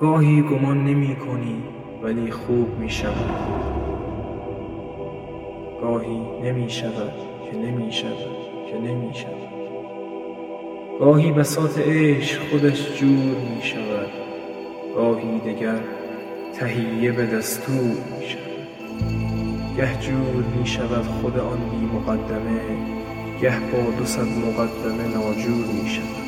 گاهی گمان نمی کنی ولی خوب می شود. گاهی نمی شود که نمی شود که نمی شود. گاهی بساط عشق خودش جور می شود. گاهی دگر تهیه به دستور می شود. گه جور می شود خود آن بی مقدمه گه با دو صد مقدمه ناجور می شود.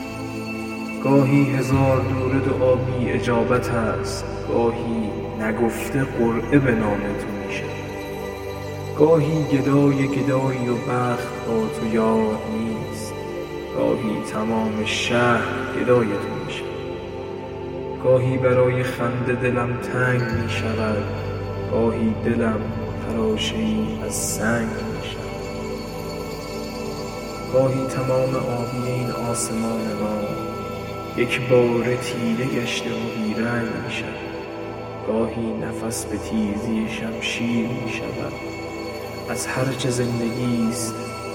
گاهی هزار دوره دعا بی اجابت است گاهی نگفته قرعه به نام تو می شود گاهی گدای گدایی و بخت با تو یار نیست گاهی تمام شهر گدای تو می شود گاهی برای خنده دلم تنگ می شود گاهی دلم خراشه ای از سنگ می شود گاهی تمام آبی این آسمان ما یکباره تیره گشته و بی رنگ می شود گاهی نفس به تیزی شمشیر می شود از هر چه زندگی است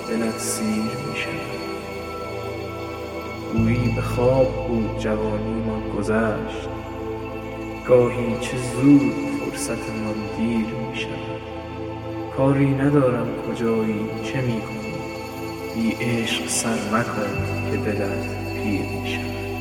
دلت سیر می شود گویی به خواب بود جوانیمان گذشت. گاهی چه زود فرصتمان دیر می شود کاری ندارم کجایی چه می کنی بی عشق سر مکن که دلت پیر می شود